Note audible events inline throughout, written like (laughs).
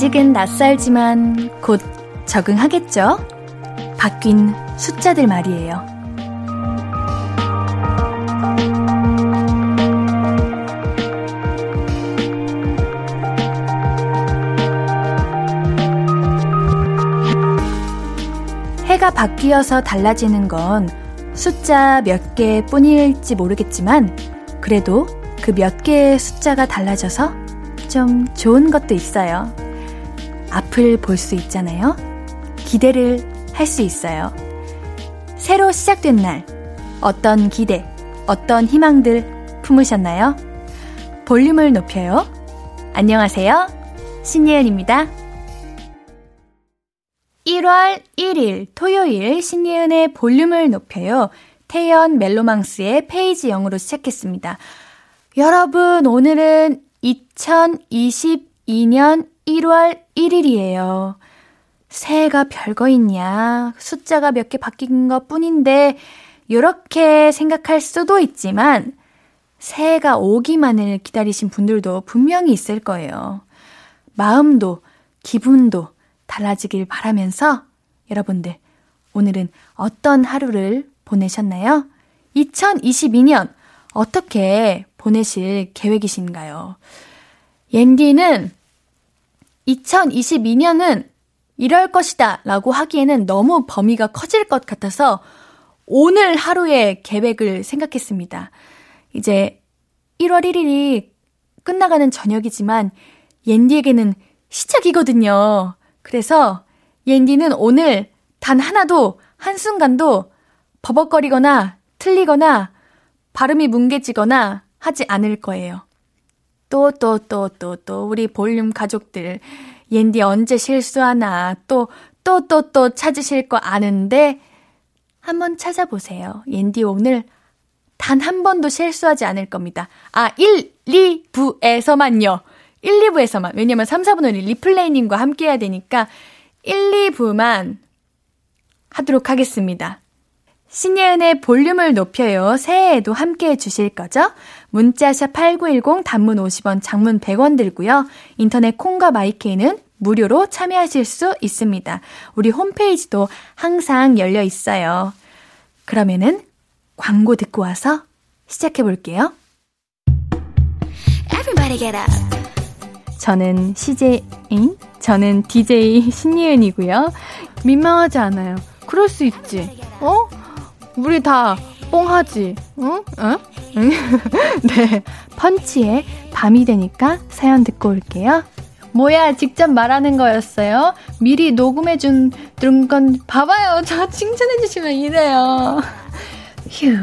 아직은 낯설지만 곧 적응하겠죠? 바뀐 숫자들 말이에요. 해가 바뀌어서 달라지는 건 숫자 몇 개 뿐일지 모르겠지만 그래도 그 몇 개의 숫자가 달라져서 좀 좋은 것도 있어요. 앞을 볼 수 있잖아요. 기대를 할 수 있어요. 새로 시작된 날, 어떤 기대, 어떤 희망들 품으셨나요? 볼륨을 높여요. 안녕하세요. 신예은입니다. 1월 1일 토요일 신예은의 볼륨을 높여요. 태연 멜로망스의 페이지 0으로 시작했습니다. 여러분, 오늘은 2022년 1월 1일이에요. 새해가 별거 있냐. 숫자가 몇 개 바뀐 것 뿐인데, 이렇게 생각할 수도 있지만, 새해가 오기만을 기다리신 분들도 분명히 있을 거예요. 마음도, 기분도 달라지길 바라면서, 여러분들, 오늘은 어떤 하루를 보내셨나요? 2022년 어떻게 보내실 계획이신가요? 옌디는 2022년은 이럴 것이다 라고 하기에는 너무 범위가 커질 것 같아서 오늘 하루의 계획을 생각했습니다. 이제 1월 1일이 끝나가는 저녁이지만 옌디에게는 시작이거든요. 그래서 옌디는 오늘 단 하나도 한순간도 버벅거리거나 틀리거나 발음이 뭉개지거나 하지 않을 거예요. 또, 또, 또, 또, 또, 우리 볼륨 가족들. 옌디 언제 실수하나. 또, 또, 또, 또 찾으실 거 아는데, 한번 찾아보세요. 옌디 오늘 단 한 번도 실수하지 않을 겁니다. 아, 1, 2부에서만요. 1, 2부에서만. 왜냐면 3, 4부는 리플레이님과 함께 해야 되니까 1, 2부만 하도록 하겠습니다. 신예은의 볼륨을 높여요. 새해에도 함께 해주실 거죠? 문자샵 8910 단문 50원, 장문 100원 들고요. 인터넷 콩과 마이케이는 무료로 참여하실 수 있습니다. 우리 홈페이지도 항상 열려 있어요. 그러면은 광고 듣고 와서 시작해 볼게요. 저는 CJ인, 저는 DJ 신예은이고요. 민망하지 않아요. 그럴 수 있지. 어? 우리 다 뽕하지, 응? 응? (laughs) 네. 펀치의 밤이 되니까 사연 듣고 올게요. 뭐야, 직접 말하는 거였어요? 미리 녹음해준, 건, 봐봐요. 저 칭찬해주시면 이래요. 휴,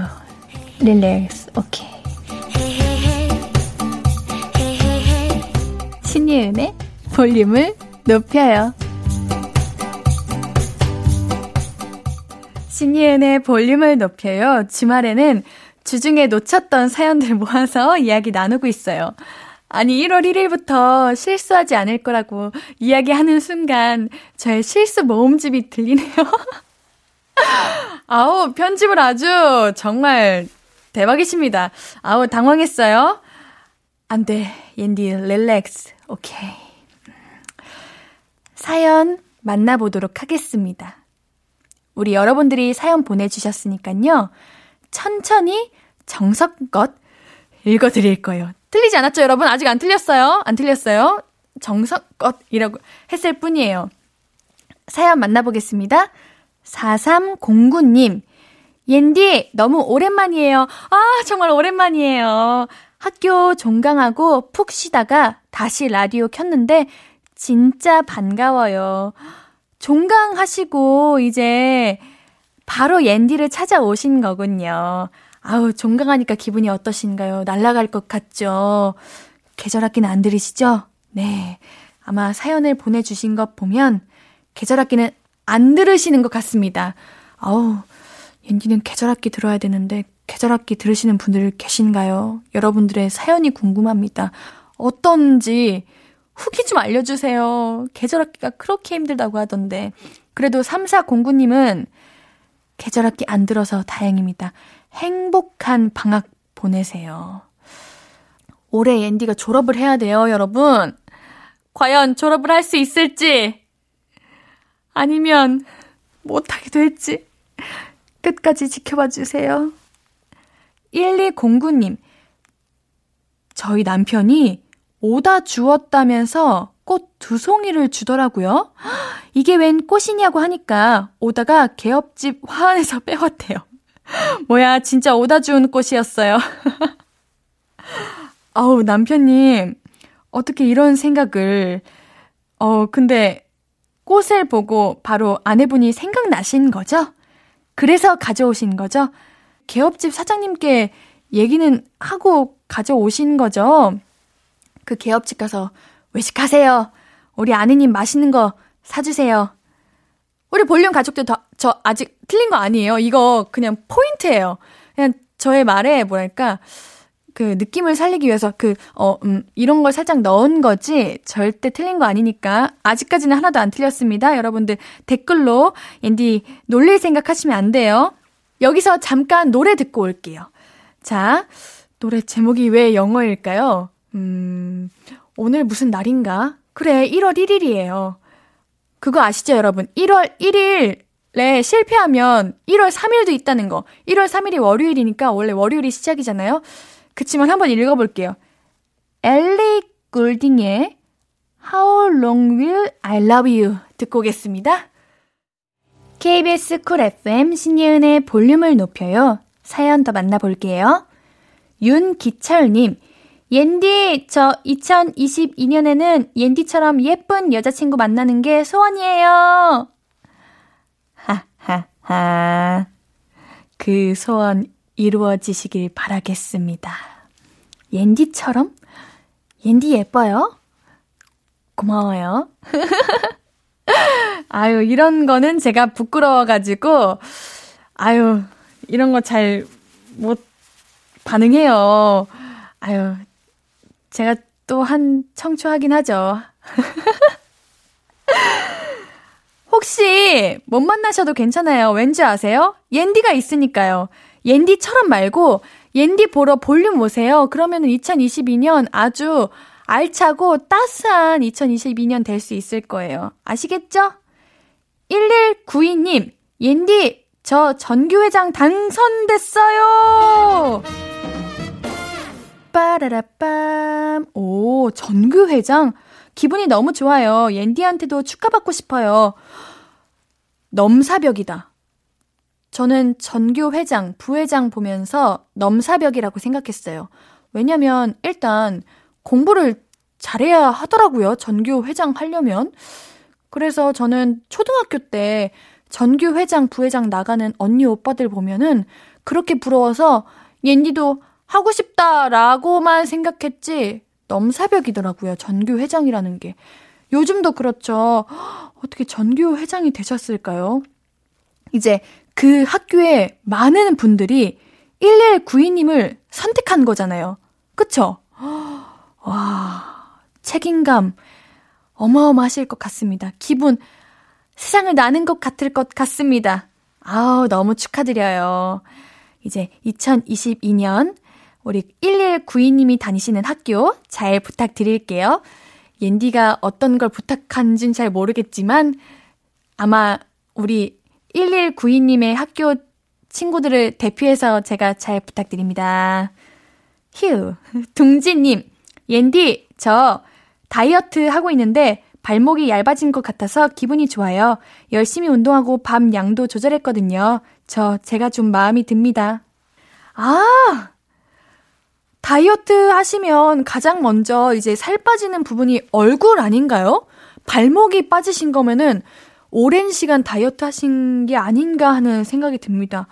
릴렉스, 오케이. 신예은의 볼륨을 높여요. 신예은의 볼륨을 높여요. 주말에는 주중에 놓쳤던 사연들 모아서 (laughs) 이야기 나누고 있어요. 아니, 1월 1일부터 실수하지 않을 거라고 이야기하는 순간 저의 실수 모음집이 들리네요. (laughs) 아우, 편집을 아주 정말 대박이십니다. 아우, 당황했어요. 안 돼. 옌디, 릴렉스. 오케이. 사연 만나보도록 하겠습니다. 우리 여러분들이 사연 보내주셨으니까요. 천천히 정석껏 읽어드릴 거예요. 틀리지 않았죠, 여러분? 아직 안 틀렸어요. 안 틀렸어요. 정석껏이라고 했을 뿐이에요. 사연 만나보겠습니다. 4309님. 옌디, 너무 오랜만이에요. 아, 정말 오랜만이에요. 학교 종강하고 푹 쉬다가 다시 라디오 켰는데 진짜 반가워요. 종강하시고 이제 바로 옌디를 찾아오신 거군요. 아우, 종강하니까 기분이 어떠신가요? 날아갈 것 같죠? 계절 학기는 안 들으시죠? 네. 아마 사연을 보내주신 것 보면 계절 학기는 안 들으시는 것 같습니다. 아우, 옌디는 계절 학기 들어야 되는데 계절 학기 들으시는 분들 계신가요? 여러분들의 사연이 궁금합니다. 어떤지 후기 좀 알려주세요. 계절학기가 그렇게 힘들다고 하던데. 그래도 3409님은 계절학기 안 들어서 다행입니다. 행복한 방학 보내세요. 올해 앤디가 졸업을 해야 돼요, 여러분. 과연 졸업을 할 수 있을지, 아니면 못하게 될지, 끝까지 지켜봐 주세요. 1209님, 저희 남편이 오다 주었다면서 꽃 두 송이를 주더라고요. 이게 웬 꽃이냐고 하니까 오다가 개업집 화환에서 (laughs) 빼왔대요. 뭐야, 진짜 오다 주운 꽃이었어요. (laughs) 아우, 남편님, 어떻게 이런 생각을, 어, 근데 꽃을 보고 바로 아내분이 생각나신 거죠? 그래서 가져오신 거죠? 개업집 사장님께 얘기는 하고 가져오신 거죠? 그 개업집 가서 외식하세요. 우리 아내님 맛있는 거 사주세요. 우리 볼륨 가족들 더, 저 아직 틀린 거 아니에요. 이거 그냥 포인트예요. 그냥 저의 말에 뭐랄까, 그 느낌을 살리기 위해서 그, 어, 음, 이런 걸 살짝 넣은 거지 절대 틀린 거 아니니까 아직까지는 하나도 안 틀렸습니다. 여러분들 댓글로 앤디 놀릴 생각 하시면 안 돼요. 여기서 잠깐 노래 듣고 올게요. 자, 노래 제목이 왜 영어일까요? 음, 오늘 무슨 날인가? 그래, 1월 1일이에요. 그거 아시죠, 여러분? 1월 1일에 실패하면 1월 3일도 있다는 거. 1월 3일이 월요일이니까 원래 월요일이 시작이잖아요. 그치만 한번 읽어볼게요. 엘리 굴딩의 How long will I love you? 듣고 오겠습니다. KBS 쿨 FM 신예은의 볼륨을 높여요. 사연 더 만나볼게요. 윤기철님, 옌디, 저 2022년에는 옌디처럼 예쁜 여자친구 만나는 게 소원이에요. 하하하. 그 소원 이루어지시길 바라겠습니다. 옌디처럼? 옌디 예뻐요? 고마워요. (laughs) 아유, 이런 거는 제가 부끄러워가지고, 아유, 이런 거 잘 못 반응해요. 아유, 제가 또 한 청초하긴 하죠. (laughs) 혹시 못 만나셔도 괜찮아요. 왠지 아세요? 옌디가 있으니까요. 옌디처럼 말고 옌디 보러 볼륨 오세요. 그러면 2022년 아주 알차고 따스한 2022년 될 수 있을 거예요. 아시겠죠? 1192님, 옌디, 저 전교회장 당선됐어요! 빠라라빰. 오, 전교회장? 기분이 너무 좋아요. 옌디한테도 축하받고 싶어요. 넘사벽이다. 저는 전교 회장, 부회장 보면서 넘사벽이라고 생각했어요. 왜냐면 일단 공부를 잘해야 하더라고요. 전교 회장 하려면. 그래서 저는 초등학교 때 전교 회장, 부회장 나가는 언니 오빠들 보면은 그렇게 부러워서 옌디도 하고 싶다라고만 생각했지 넘사벽이더라고요. 전교 회장이라는 게. 요즘도 그렇죠. 어떻게 전교 회장이 되셨을까요? 이제 그 학교에 많은 분들이 1192님을 선택한 거잖아요. 그쵸? 와, 책임감 어마어마하실 것 같습니다. 기분 세상을 나는 것 같을 것 같습니다. 아우, 너무 축하드려요. 이제 2022년 우리 1192님이 다니시는 학교 잘 부탁드릴게요. 옌디가 어떤 걸 부탁한지는 잘 모르겠지만 아마 우리 1192님의 학교 친구들을 대표해서 제가 잘 부탁드립니다. 휴. 둥지님, 옌디, 저 다이어트 하고 있는데 발목이 얇아진 것 같아서 기분이 좋아요. 열심히 운동하고 밥 양도 조절했거든요. 저 제가 좀 마음이 듭니다. 아! 다이어트 하시면 가장 먼저 이제 살 빠지는 부분이 얼굴 아닌가요? 발목이 빠지신 거면은 오랜 시간 다이어트 하신 게 아닌가 하는 생각이 듭니다.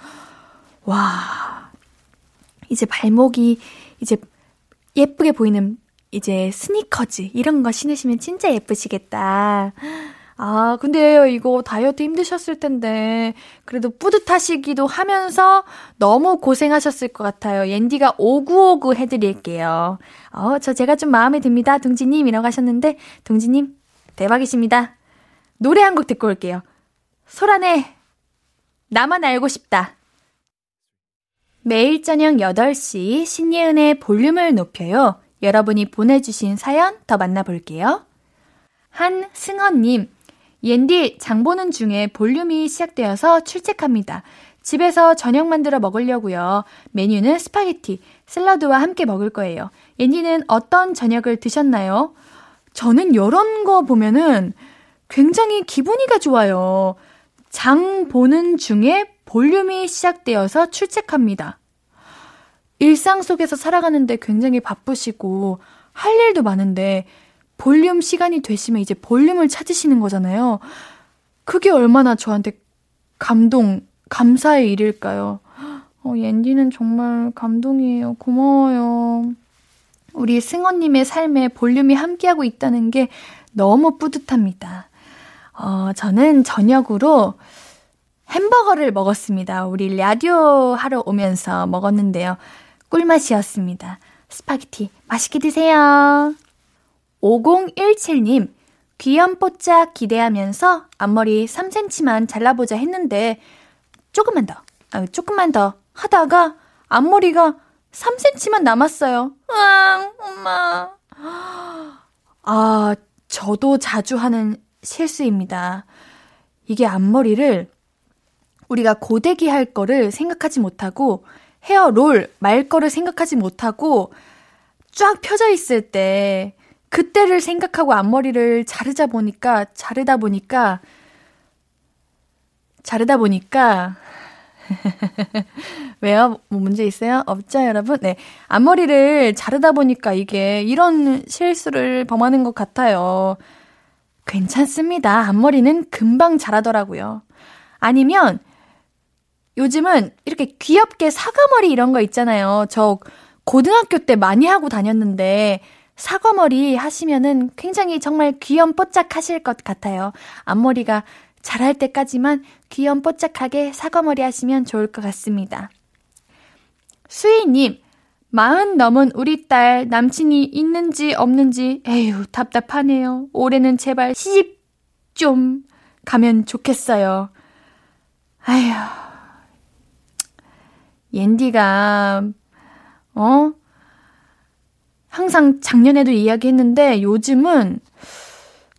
와. 이제 발목이 이제 예쁘게 보이는 이제 스니커즈 이런 거 신으시면 진짜 예쁘시겠다. 아, 근데 이거 다이어트 힘드셨을 텐데, 그래도 뿌듯하시기도 하면서 너무 고생하셨을 것 같아요. 옌디가 오구오구 해드릴게요. 어, 저 제가 좀 마음에 듭니다. 둥지님, 이라고 하셨는데, 둥지님, 대박이십니다. 노래 한 곡 듣고 올게요. 소란의 나만 알고 싶다. 매일 저녁 8시 신예은의 볼륨을 높여요. 여러분이 보내주신 사연 더 만나볼게요. 한승헌님, 옌디 장 보는 중에 볼륨이 시작되어서 출첵합니다. 집에서 저녁 만들어 먹으려고요. 메뉴는 스파게티, 샐러드와 함께 먹을 거예요. 옌디는 어떤 저녁을 드셨나요? 저는 이런 거 보면은 굉장히 기분이가 좋아요. 장 보는 중에 볼륨이 시작되어서 출첵합니다. 일상 속에서 살아가는데 굉장히 바쁘시고 할 일도 많은데 볼륨 시간이 되시면 이제 볼륨을 찾으시는 거잖아요. 그게 얼마나 저한테 감동, 감사의 일일까요? 어, 옌디는 정말 감동이에요. 고마워요. 우리 승원님의 삶에 볼륨이 함께하고 있다는 게 너무 뿌듯합니다. 어, 저는 저녁으로 햄버거를 먹었습니다. 우리 라디오 하러 오면서 먹었는데요. 꿀맛이었습니다. 스파게티 맛있게 드세요. 5017님, 귀염뽀짝 기대하면서 앞머리 3cm만 잘라보자 했는데, 조금만 더, 아, 조금만 더 하다가 앞머리가 3cm만 남았어요. 으앙, 엄마. 아, 저도 자주 하는 실수입니다. 이게 앞머리를 우리가 고데기 할 거를 생각하지 못하고 헤어 롤 말 거를 생각하지 못하고 쫙 펴져 있을 때 그때를 생각하고 앞머리를 자르자 보니까 자르다 보니까 자르다 보니까 (laughs) 왜요? 뭐 문제 있어요? 없죠, 여러분? 네. 앞머리를 자르다 보니까 이게 이런 실수를 범하는 것 같아요. 괜찮습니다. 앞머리는 금방 자라더라고요. 아니면 요즘은 이렇게 귀엽게 사과머리 이런 거 있잖아요. 저 고등학교 때 많이 하고 다녔는데 사과머리 하시면은 굉장히 정말 귀염뽀짝 하실 것 같아요. 앞머리가 자랄 때까지만 귀염뽀짝하게 사과머리 하시면 좋을 것 같습니다. 수희님, 마흔 넘은 우리 딸 남친이 있는지 없는지 에휴 답답하네요. 올해는 제발 시집 좀 가면 좋겠어요. 아휴 옌디가 어 항상 작년에도 이야기했는데 요즘은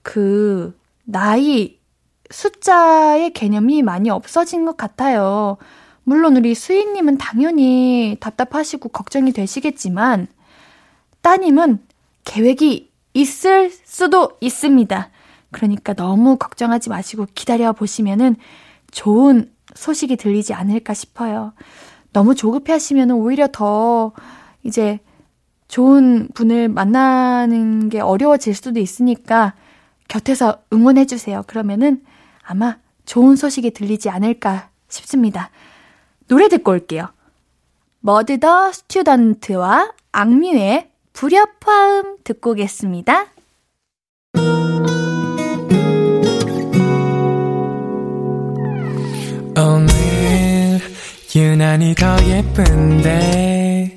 그 나이 숫자의 개념이 많이 없어진 것 같아요. 물론 우리 수희님은 당연히 답답하시고 걱정이 되시겠지만, 따님은 계획이 있을 수도 있습니다. 그러니까 너무 걱정하지 마시고 기다려 보시면은 좋은 소식이 들리지 않을까 싶어요. 너무 조급해 하시면 오히려 더 이제 좋은 분을 만나는 게 어려워질 수도 있으니까 곁에서 응원해 주세요. 그러면은 아마 좋은 소식이 들리지 않을까 싶습니다. 노래 듣고 올게요. 머드 더 스튜던트와 악뮤의 불협화음 듣고 오겠습니다. 오늘 유난히 더 예쁜데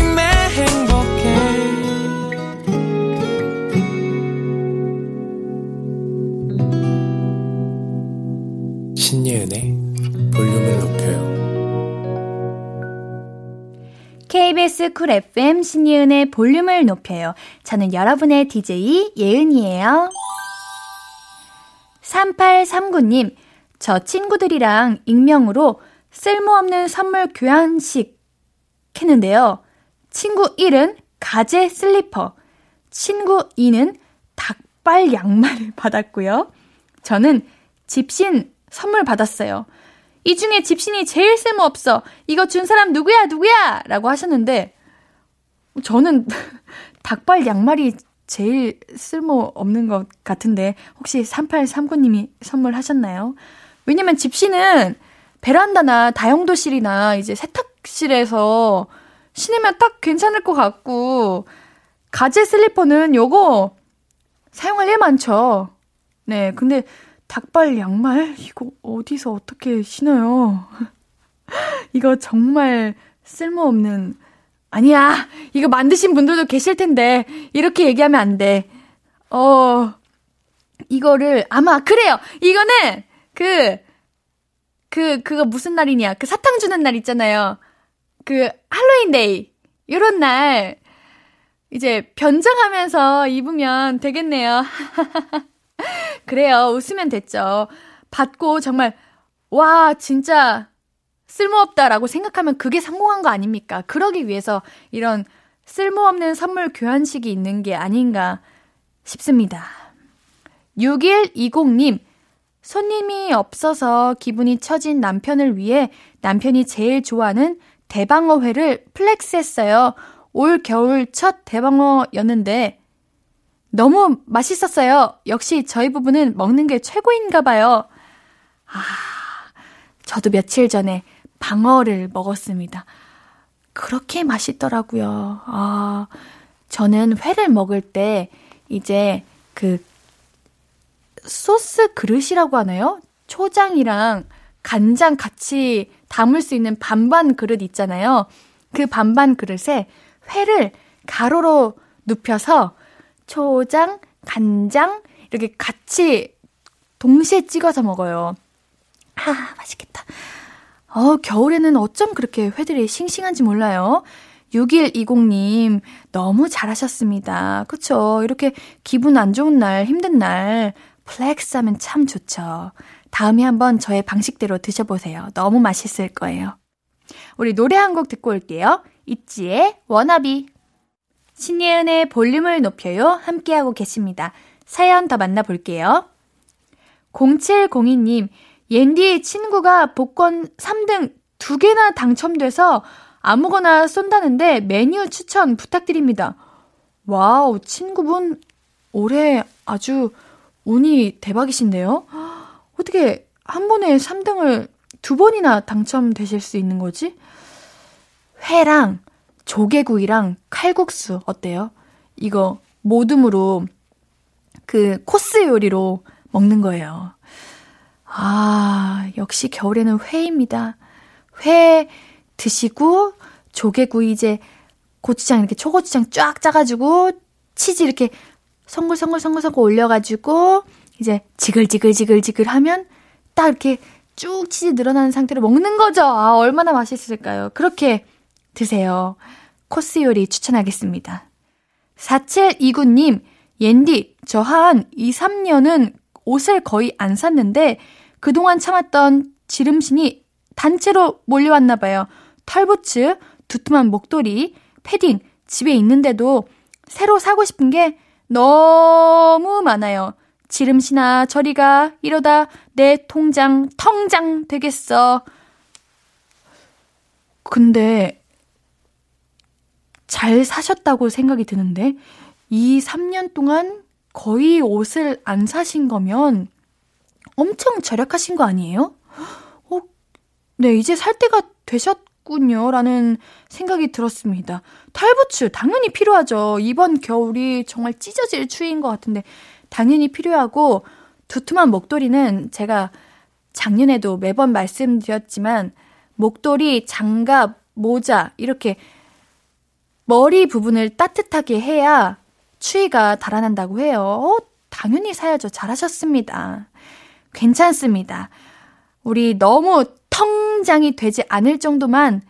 KBS 쿨 FM 신예은의 볼륨을 높여요. 저는 여러분의 DJ 예은이에요. 3839님, 저 친구들이랑 익명으로 쓸모없는 선물 교환식 했는데요. 친구 1은 가재 슬리퍼, 친구 2는 닭발 양말을 (laughs) 받았고요. 저는 집신 선물 받았어요. 이 중에 집신이 제일 쓸모없어. 이거 준 사람 누구야, 누구야! 라고 하셨는데, 저는 (laughs) 닭발 양말이 제일 쓸모없는 것 같은데, 혹시 3839님이 선물하셨나요? 왜냐면 집신은 베란다나 다용도실이나 이제 세탁실에서 신으면 딱 괜찮을 것 같고, 가재 슬리퍼는 요거 사용할 일 많죠. 네, 근데 닭발 양말? 이거 어디서 어떻게 신어요? (laughs) 이거 정말 쓸모없는, 아니야! 이거 만드신 분들도 계실 텐데, 이렇게 얘기하면 안 돼. 어, 이거를, 아마, 그래요! 이거는, 그, 그, 그거 무슨 날이냐. 그 사탕 주는 날 있잖아요. 그, 할로윈데이. 요런 날, 이제 변장하면서 입으면 되겠네요. (laughs) (laughs) 그래요. 웃으면 됐죠. 받고 정말, 와, 진짜 쓸모없다라고 생각하면 그게 성공한 거 아닙니까? 그러기 위해서 이런 쓸모없는 선물 교환식이 있는 게 아닌가 싶습니다. 6120님, 손님이 없어서 기분이 처진 남편을 위해 남편이 제일 좋아하는 대방어회를 flex 했어요. 올 겨울 첫 대방어였는데 너무 맛있었어요. 역시 저희 부부는 먹는 게 최고인가 봐요. 아, 저도 며칠 전에 방어를 먹었습니다. 그렇게 맛있더라고요. 아, 저는 회를 먹을 때 이제 그 소스 그릇이라고 하나요? 초장이랑 간장 같이 담을 수 있는 반반 그릇 있잖아요. 그 반반 그릇에 회를 가로로 눕혀서 초장, 간장 이렇게 같이 동시에 찍어서 먹어요. 아, 맛있겠다. 어, 겨울에는 어쩜 그렇게 회들이 싱싱한지 몰라요. 6120님, 너무 잘하셨습니다. 그쵸? 이렇게 기분 안 좋은 날, 힘든 날, flex 하면 참 좋죠. 다음에 한번 저의 방식대로 드셔보세요. 너무 맛있을 거예요. 우리 노래 한 곡 듣고 올게요. ITZY의 WANNABE. 신예은의 볼륨을 높여요. 함께하고 계십니다. 사연 더 만나볼게요. 0702님, 옌디의 친구가 복권 3등 2개나 당첨돼서 아무거나 쏜다는데 메뉴 추천 부탁드립니다. wow, 친구분 올해 아주 운이 대박이신데요? 어떻게 한 번에 3등을 두 번이나 당첨되실 수 있는 거지? 회랑 조개구이랑 칼국수 어때요? 이거 모둠으로 그 코스 요리로 먹는 거예요. 아, 역시 겨울에는 회입니다. 회 드시고 조개구이 이제 고추장 이렇게 초고추장 쫙 짜가지고 치즈 이렇게 성글성글성글성글 올려가지고 이제 지글지글지글지글 하면 딱 이렇게 쭉 치즈 늘어나는 상태로 먹는 거죠. 아, 얼마나 맛있을까요? 그렇게 드세요. 코스 요리 추천하겠습니다. 4729님, 옌디, 저 한 2, 3년은 옷을 거의 안 샀는데 그동안 참았던 지름신이 단체로 몰려왔나 봐요. 털부츠, 두툼한 목도리, 패딩, 집에 있는데도 새로 사고 싶은 게 너무 많아요. 지름신아, 저리가, 이러다 내 통장, 텅장 되겠어. 근데, 잘 사셨다고 생각이 드는데, 이 3년 동안 거의 옷을 안 사신 거면 엄청 절약하신 거 아니에요? 어, 네, 이제 살 때가 되셨군요. 라는 생각이 들었습니다. 탈부츠, 당연히 필요하죠. 이번 겨울이 정말 찢어질 추위인 것 같은데, 당연히 필요하고, 두툼한 목도리는 제가 작년에도 매번 말씀드렸지만, 목도리, 장갑, 모자, 이렇게 머리 부분을 따뜻하게 해야 추위가 달아난다고 해요. 어, 당연히 사야죠. 잘하셨습니다. 괜찮습니다. 우리 너무 통장이 되지 않을 정도만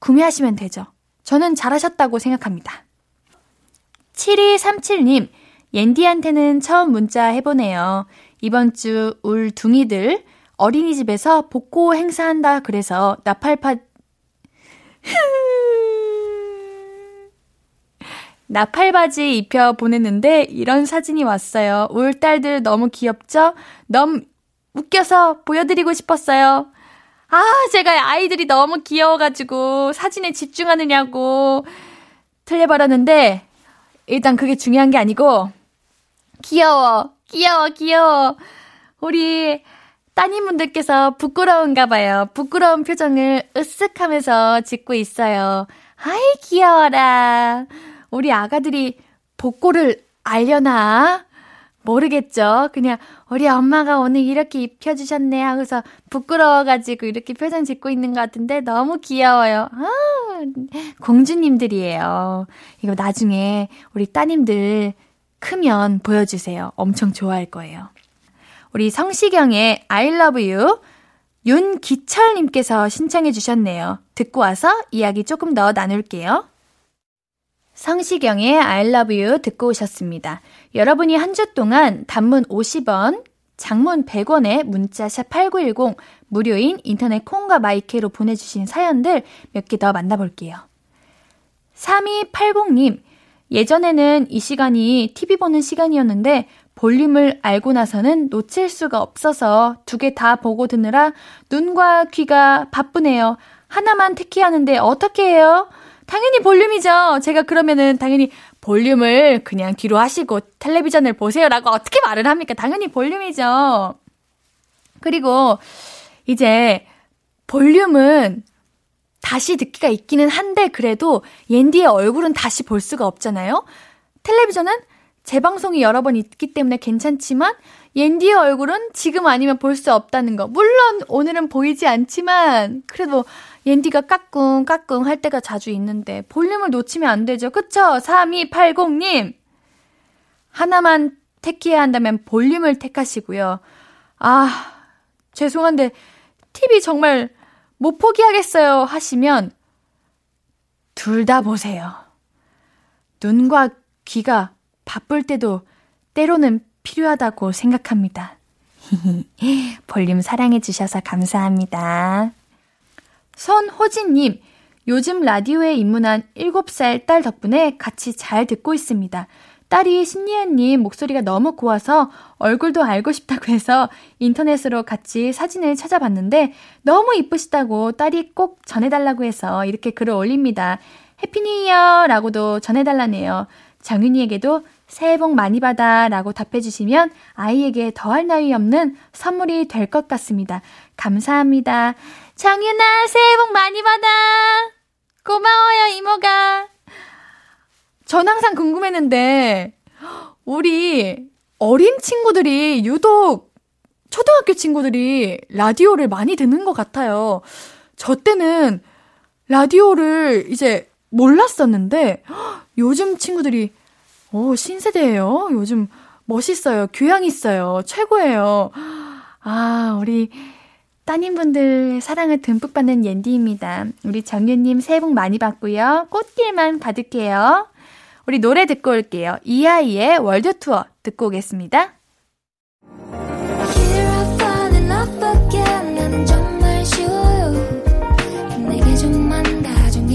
구매하시면 되죠. 저는 잘하셨다고 생각합니다. 7237님, 옌디한테는 처음 문자 해보네요. 이번 주 울 둥이들 어린이집에서 복고 행사한다 그래서 나팔파 (laughs) 나팔바지 입혀 보냈는데 이런 사진이 왔어요. 울 딸들 너무 귀엽죠? 너무 웃겨서 보여드리고 싶었어요. 아, 제가 아이들이 너무 귀여워가지고 사진에 집중하느냐고 틀려버렸는데 일단 그게 중요한 게 아니고 귀여워, 귀여워, 귀여워. 우리 따님분들께서 부끄러운가 봐요. 부끄러운 표정을 으쓱 하면서 짓고 있어요. 아이, 귀여워라. 우리 아가들이 복고를 알려나? 모르겠죠. 그냥 우리 엄마가 오늘 이렇게 입혀주셨네 하고서 부끄러워가지고 이렇게 표정 짓고 있는 것 같은데 너무 귀여워요. 아, 공주님들이에요. 이거 나중에 우리 따님들 크면 보여주세요. 엄청 좋아할 거예요. 우리 성시경의 I love you 윤기철님께서 신청해 주셨네요. 듣고 와서 이야기 조금 더 나눌게요. 성시경의 I love you 듣고 오셨습니다. 여러분이 한 주 동안 단문 50원, 장문 100원에 문자 샵 8910 무료인 인터넷 콩과 마이케로 보내주신 사연들 몇 개 더 만나볼게요. 3280님, 예전에는 이 시간이 TV 보는 시간이었는데 볼륨을 알고 나서는 놓칠 수가 없어서 두 개 다 보고 듣느라 눈과 귀가 바쁘네요. 하나만 택해하는데 어떻게 해요? 당연히 볼륨이죠. 제가 그러면은 당연히 볼륨을 그냥 뒤로 하시고 텔레비전을 보세요라고 어떻게 말을 합니까? 당연히 볼륨이죠. 그리고 이제 볼륨은 다시 듣기가 있기는 한데 그래도 옌디의 얼굴은 다시 볼 수가 없잖아요. 텔레비전은 재방송이 여러 번 있기 때문에 괜찮지만 옌디의 얼굴은 지금 아니면 볼 수 없다는 거. 물론 오늘은 보이지 않지만 그래도 옌디가 까꿍 까꿍 할 때가 자주 있는데 볼륨을 놓치면 안 되죠. 그쵸? 3280님. 하나만 택해야 한다면 볼륨을 택하시고요. 아, 죄송한데 TV 정말 못 포기하겠어요 하시면 둘 다 보세요. 눈과 귀가 바쁠 때도 때로는 필요하다고 생각합니다. (laughs) 볼륨 사랑해주셔서 감사합니다. 손호진님, 요즘 라디오에 입문한 7살 딸 덕분에 같이 잘 듣고 있습니다. 딸이 신예은님 목소리가 너무 고와서 얼굴도 알고 싶다고 해서 인터넷으로 같이 사진을 찾아봤는데 너무 이쁘시다고 딸이 꼭 전해달라고 해서 이렇게 글을 올립니다. 해피니어 라고도 전해달라네요. 정윤이에게도 새해 복 많이 받아 라고 답해주시면 아이에게 더할 나위 없는 선물이 될 것 같습니다. 감사합니다. 정윤아, 새해 복 많이 받아! 고마워요, 이모가. 전 항상 궁금했는데, 우리 어린 친구들이 유독 초등학교 친구들이 라디오를 많이 듣는 것 같아요. 저 때는 라디오를 이제 몰랐었는데, 요즘 친구들이 오, 신세대예요. 요즘 멋있어요. 교양 있어요. 최고예요. 아, 우리 따님분들 사랑을 듬뿍 받는 옌디입니다. 우리 정윤님 새해 복 많이 받고요. 꽃길만 가득해요. 우리 노래 듣고 올게요. 이아이의 월드 투어 듣고 오겠습니다.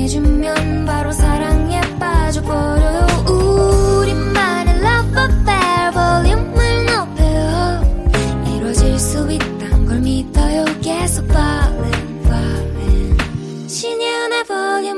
주면 바로 사랑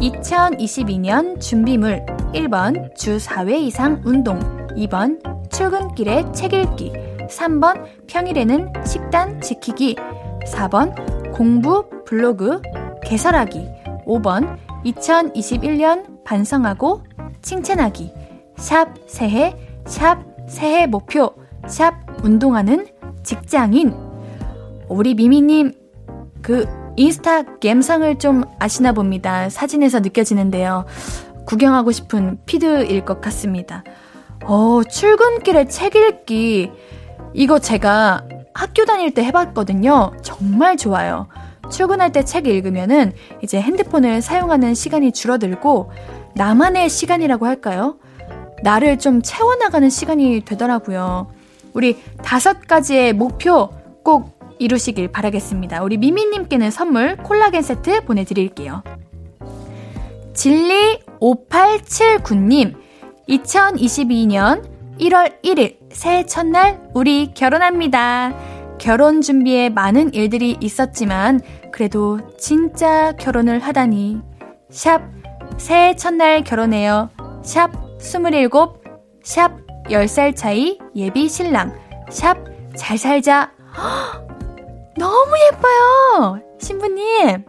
2022년 준비물 1번 주 4회 이상 운동 2번 출근길에 책 읽기 3번 평일에는 식단 지키기 4번 공부 블로그 개설하기 5번 2021년 반성하고 칭찬하기. 샵 새해 샵 새해 목표 샵 운동하는 직장인. 우리 미미님 그 인스타 갬상을 좀 아시나 봅니다. 사진에서 느껴지는데요. 구경하고 싶은 피드일 것 같습니다. 어, 출근길에 책 읽기. 이거 제가 학교 다닐 때 해봤거든요. 정말 좋아요. 출근할 때 책 읽으면은 이제 핸드폰을 사용하는 시간이 줄어들고 나만의 시간이라고 할까요? 나를 좀 채워나가는 시간이 되더라고요. 우리 다섯 가지의 목표 꼭 이루시길 바라겠습니다. 우리 미미님께는 선물 콜라겐 세트 보내드릴게요. 진리 5879님, 2022년 1월 1일 새해 첫날 우리 결혼합니다. 결혼 준비에 많은 일들이 있었지만 그래도 진짜 결혼을 하다니. 샵 새해 첫날 결혼해요. 샵 27, 샵 10살 차이 예비 신랑, 샵 잘 살자. 너무 예뻐요! 신부님.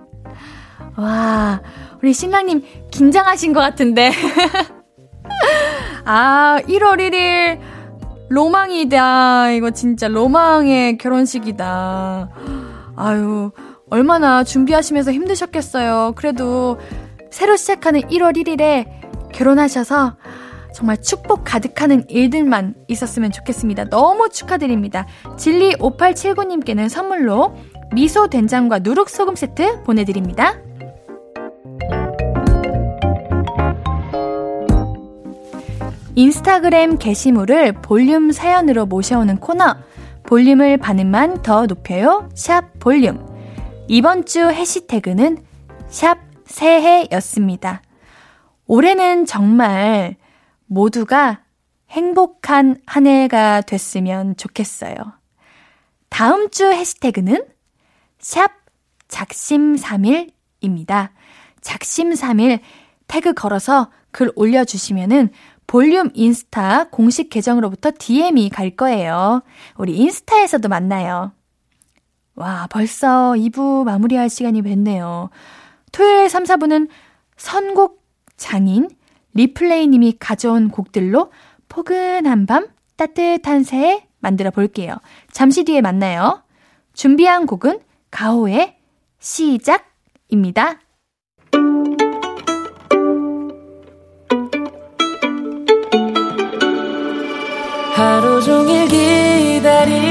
와, 우리 신랑님 긴장하신 것 같은데. (laughs) 아, 1월 1일 로망이다. 이거 진짜 로망의 결혼식이다. 아유, 얼마나 준비하시면서 힘드셨겠어요. 그래도 새로 시작하는 1월 1일에 결혼하셔서 정말 축복 가득하는 일들만 있었으면 좋겠습니다. 너무 축하드립니다. 진리 5879님께는 선물로 미소 된장과 누룩 소금 세트 보내드립니다. 인스타그램 게시물을 볼륨 사연으로 모셔오는 코너 볼륨을 반음만 더 높여요 샵 볼륨 이번 주 해시태그는 샵 새해였습니다. 올해는 정말 모두가 행복한 한 해가 됐으면 좋겠어요. 다음 주 해시태그는 샵 작심3일입니다. 작심3일 태그 걸어서 글 올려주시면은 볼륨 인스타 공식 계정으로부터 DM이 갈 거예요. 우리 인스타에서도 만나요. 와, 벌써 2부 마무리할 시간이 됐네요. 토요일 3, 4부는 선곡 장인 리플레이님이 가져온 곡들로 포근한 밤, 따뜻한 새해 만들어 볼게요. 잠시 뒤에 만나요. 준비한 곡은 가호의 시작입니다. 하루 종일 기다린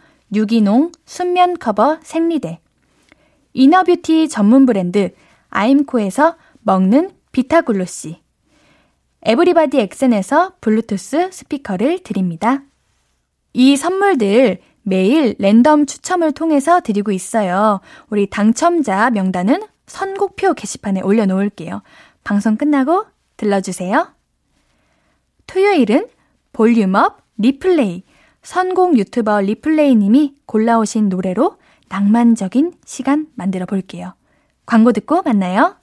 유기농 순면 커버 생리대. inner beauty 전문 브랜드 아임코에서 먹는 비타글로시. 에브리바디 엑센에서 블루투스 스피커를 드립니다. 이 선물들 매일 랜덤 추첨을 통해서 드리고 있어요. 우리 당첨자 명단은 선곡표 게시판에 올려놓을게요. 방송 끝나고 들러주세요. 토요일은 볼륨업 리플레이 선곡 유튜버 리플레이님이 골라오신 노래로 낭만적인 시간 만들어 볼게요. 광고 듣고 만나요.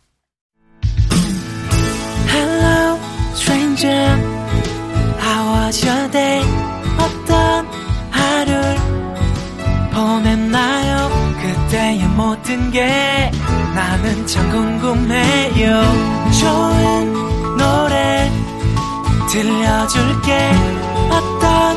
Hello, stranger. How was your day? 어떤 하루를 보냈나요? 그때의 모든 게 나는 참 궁금해요. 좋은 노래 들려줄게. 어떤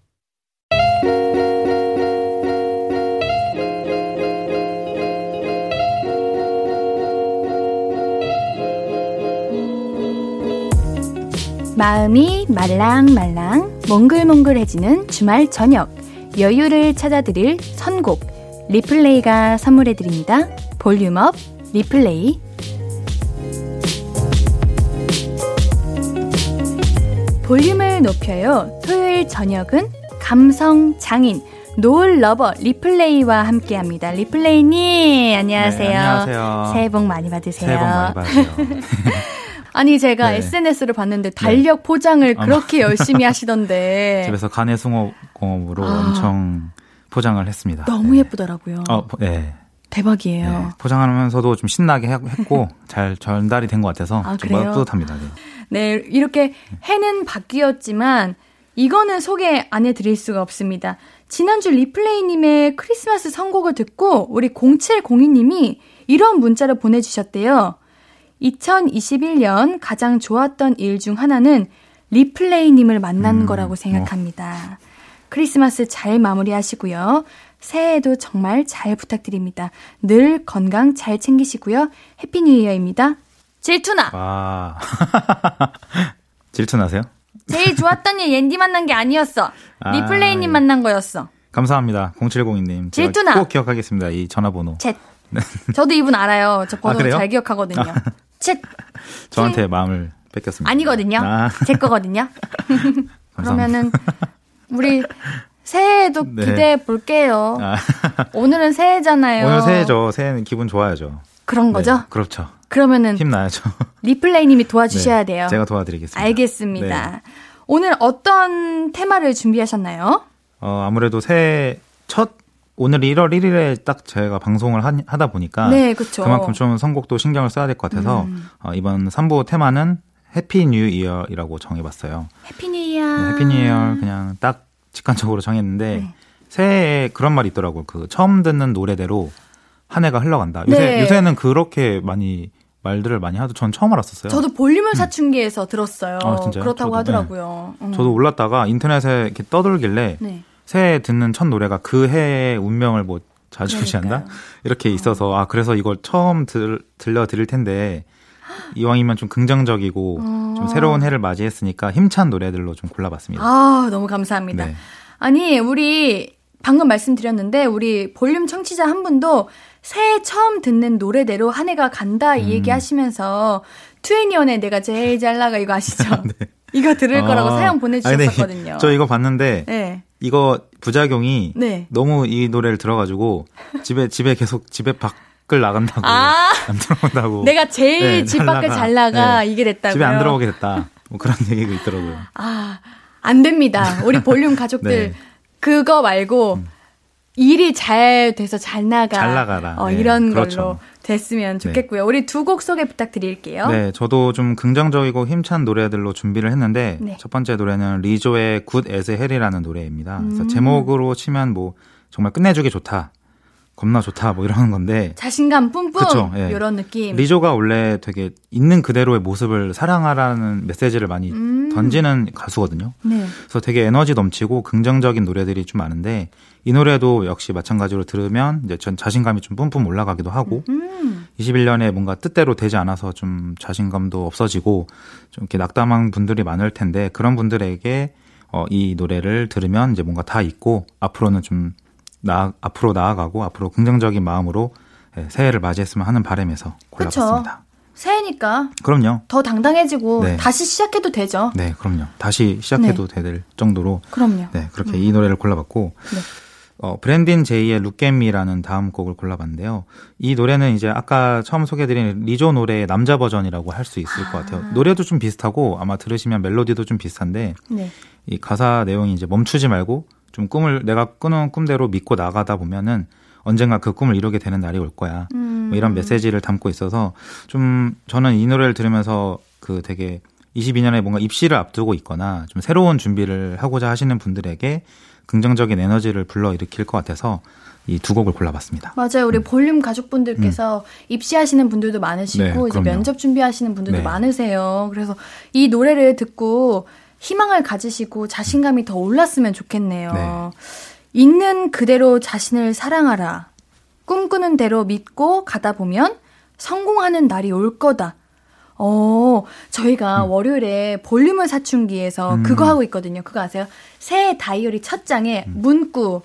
마음이 말랑말랑 몽글몽글해지는 주말 저녁 여유를 찾아드릴 선곡 리플레이가 선물해드립니다. 볼륨업 리플레이 볼륨을 높여요. 토요일 저녁은 감성 장인 노을 러버 리플레이와 함께 합니다. 리플레이님, 안녕하세요. 네, 안녕하세요. 새해 복 많이 받으세요. 새해 복 많이 받으세요. (laughs) 아니, 제가 네. SNS를 봤는데 달력 포장을 그렇게 열심히 하시던데. (laughs) 집에서 간의 숭어공업으로 아. 엄청 포장을 했습니다. 너무 네. 예쁘더라고요. 어, 포- 네. 대박이에요. 네. 포장하면서도 좀 신나게 해- 했고 (laughs) 잘 전달이 된 것 같아서 아, 좀 그래요? 뿌듯합니다. 네. 네, 이렇게 해는 바뀌었지만 이거는 소개 안 해드릴 수가 없습니다. 지난주 리플레이님의 크리스마스 선곡을 듣고 우리 0702님이 이런 문자를 보내주셨대요. 2021년 가장 좋았던 일 중 하나는 리플레이님을 만난 음, 거라고 생각합니다. 크리스마스 잘 마무리하시고요. 새해에도 정말 잘 부탁드립니다. 늘 건강 잘 챙기시고요. Happy New Year입니다. 질투나! 와. (laughs) 질투나세요? 제일 좋았던 일 옌디 만난 게 아니었어. 아, 리플레이님 예. 만난 거였어. 감사합니다. 0702님. 질투나. 꼭 기억하겠습니다. 이 전화번호. 챗. 저도 이분 알아요. 저 번호 아? 잘 기억하거든요. 챗. 저한테 마음을 뺏겼습니다. 아니거든요. 아, 제 거거든요. (laughs) 그러면은 우리 새해에도 네. 기대해 볼게요. 아, 오늘은 새해잖아요. 오늘 새해죠. 새해는 기분 좋아야죠. 그런 거죠? (laughs) 네, 그렇죠. 그러면 힘나야죠. 리플레이님이 도와주셔야 네, 돼요. 제가 도와드리겠습니다. 알겠습니다. 네. 오늘 어떤 테마를 준비하셨나요? 어, 아무래도 새해 첫 오늘 1월 1일에 딱 제가 방송을 하, 하다 보니까 네. 그만큼 좀 선곡도 신경을 써야 될 것 같아서 음. 어, 이번 3부 테마는 Happy New Year이라고 정해봤어요. Happy New Year. 네, Happy New Year 그냥 딱 직관적으로 정했는데 네. 새해에 그런 말이 있더라고요. 그 처음 듣는 노래대로 한 해가 흘러간다. 요새 네. 요새는 그렇게 많이 말들을 많이 하도 전 처음 알았었어요. 저도 볼륨을 사춘기에서 들었어요. 아, 진짜요? 그렇다고 저도, 하더라고요. 음. 저도 올랐다가 인터넷에 이렇게 떠돌길래 네. 새해 듣는 첫 노래가 그 해의 운명을 뭐 좌지우지한다 그러니까요. 이렇게 있어서 아 그래서 이걸 처음 들, 들려 드릴 텐데 이왕이면 좀 긍정적이고 어. 좀 새로운 해를 맞이했으니까 힘찬 노래들로 좀 골라봤습니다. 아, 너무 감사합니다. 네. 아니, 우리 방금 말씀드렸는데 우리 볼륨 청취자 한 분도 새해 처음 듣는 노래대로 한 해가 간다 이 음. 얘기 하시면서 투애니언의 내가 제일 잘 나가 이거 아시죠? (laughs) 이거 들을 거라고 아. 사연 아니, 보내주셨었거든요. 근데 저 이거 봤는데 네. 이거 부작용이 네. 너무 이 노래를 들어가지고 집에 집에 계속 집에 밖을 나간다고 아. 안 들어온다고 내가 제일 네, 집잘 밖을. 잘 나가 네. 이게 됐다고요. 집에 안 들어오게 됐다 뭐 그런 얘기가 있더라고요. 아, 안 됩니다. 우리 볼륨 가족들 (laughs) 네. 음. 그거 말고 일이 잘 돼서 잘 나가. 잘 나가라. 어, 네, 이런 그렇죠. 걸로 됐으면 좋겠고요. 우리 두 곡 소개 부탁드릴게요. 네, 저도 좀 긍정적이고 힘찬 노래들로 준비를 했는데 네. 첫 번째 노래는 리조의 Good as Hell이라는 노래입니다. 음. 그래서 제목으로 치면 뭐 정말 끝내주기 좋다, 겁나 좋다 뭐 이러는 건데 자신감 뿜뿜 그쵸, 예. 이런 느낌. 리조가 원래 되게 있는 그대로의 모습을 사랑하라는 메시지를 많이 음. 던지는 가수거든요. 네. 그래서 되게 에너지 넘치고 긍정적인 노래들이 좀 많은데 이 노래도 역시 마찬가지로 들으면 이제 전 자신감이 좀 뿜뿜 올라가기도 하고 음. 21년에 뭔가 뜻대로 되지 않아서 좀 자신감도 없어지고 좀 이렇게 낙담한 분들이 많을 텐데 그런 분들에게 어, 이 노래를 들으면 이제 뭔가 다 있고 앞으로는 좀 나, 앞으로 나아가고 앞으로 긍정적인 마음으로 예, 새해를 맞이했으면 하는 바람에서 골라봤습니다. 새해니까 그럼요. 더 당당해지고 네. 다시 시작해도 되죠. 네, 그럼요. 다시 시작해도 될 정도로 그럼요. 네, 그렇게 이 노래를 골라봤고, 네. 어, 브랜딘 제이의 룩겜미라는 다음 곡을 골라봤는데요. 이 노래는 이제 아까 처음 소개해드린 리조 노래의 남자 버전이라고 할 수 있을 것 같아요. 노래도 좀 비슷하고 아마 들으시면 멜로디도 좀 비슷한데 네. 이 가사 내용이 이제 멈추지 말고 좀 꿈을 내가 꾸는 꿈대로 믿고 나가다 보면은 언젠가 그 꿈을 이루게 되는 날이 올 거야. 음. 뭐 이런 메시지를 담고 있어서 좀 저는 이 노래를 들으면서 그 되게 22년에 뭔가 입시를 앞두고 있거나 좀 새로운 준비를 하고자 하시는 분들에게 긍정적인 에너지를 불러일으킬 것 같아서 이 두 곡을 골라봤습니다. 맞아요. 우리 볼륨 가족분들께서 입시하시는 분들도 많으시고 네, 이제. 면접 준비하시는 분들도 네. 많으세요. 그래서 이 노래를 듣고 희망을 가지시고 자신감이 더 올랐으면 좋겠네요. 네. 있는 그대로 자신을 사랑하라. 꿈꾸는 대로 믿고 가다 보면 성공하는 날이 올 거다. 어, 저희가 월요일에 볼륨을 사춘기에서 음. 그거 하고 있거든요. 그거 아세요? 새해 다이어리 첫 장에 문구,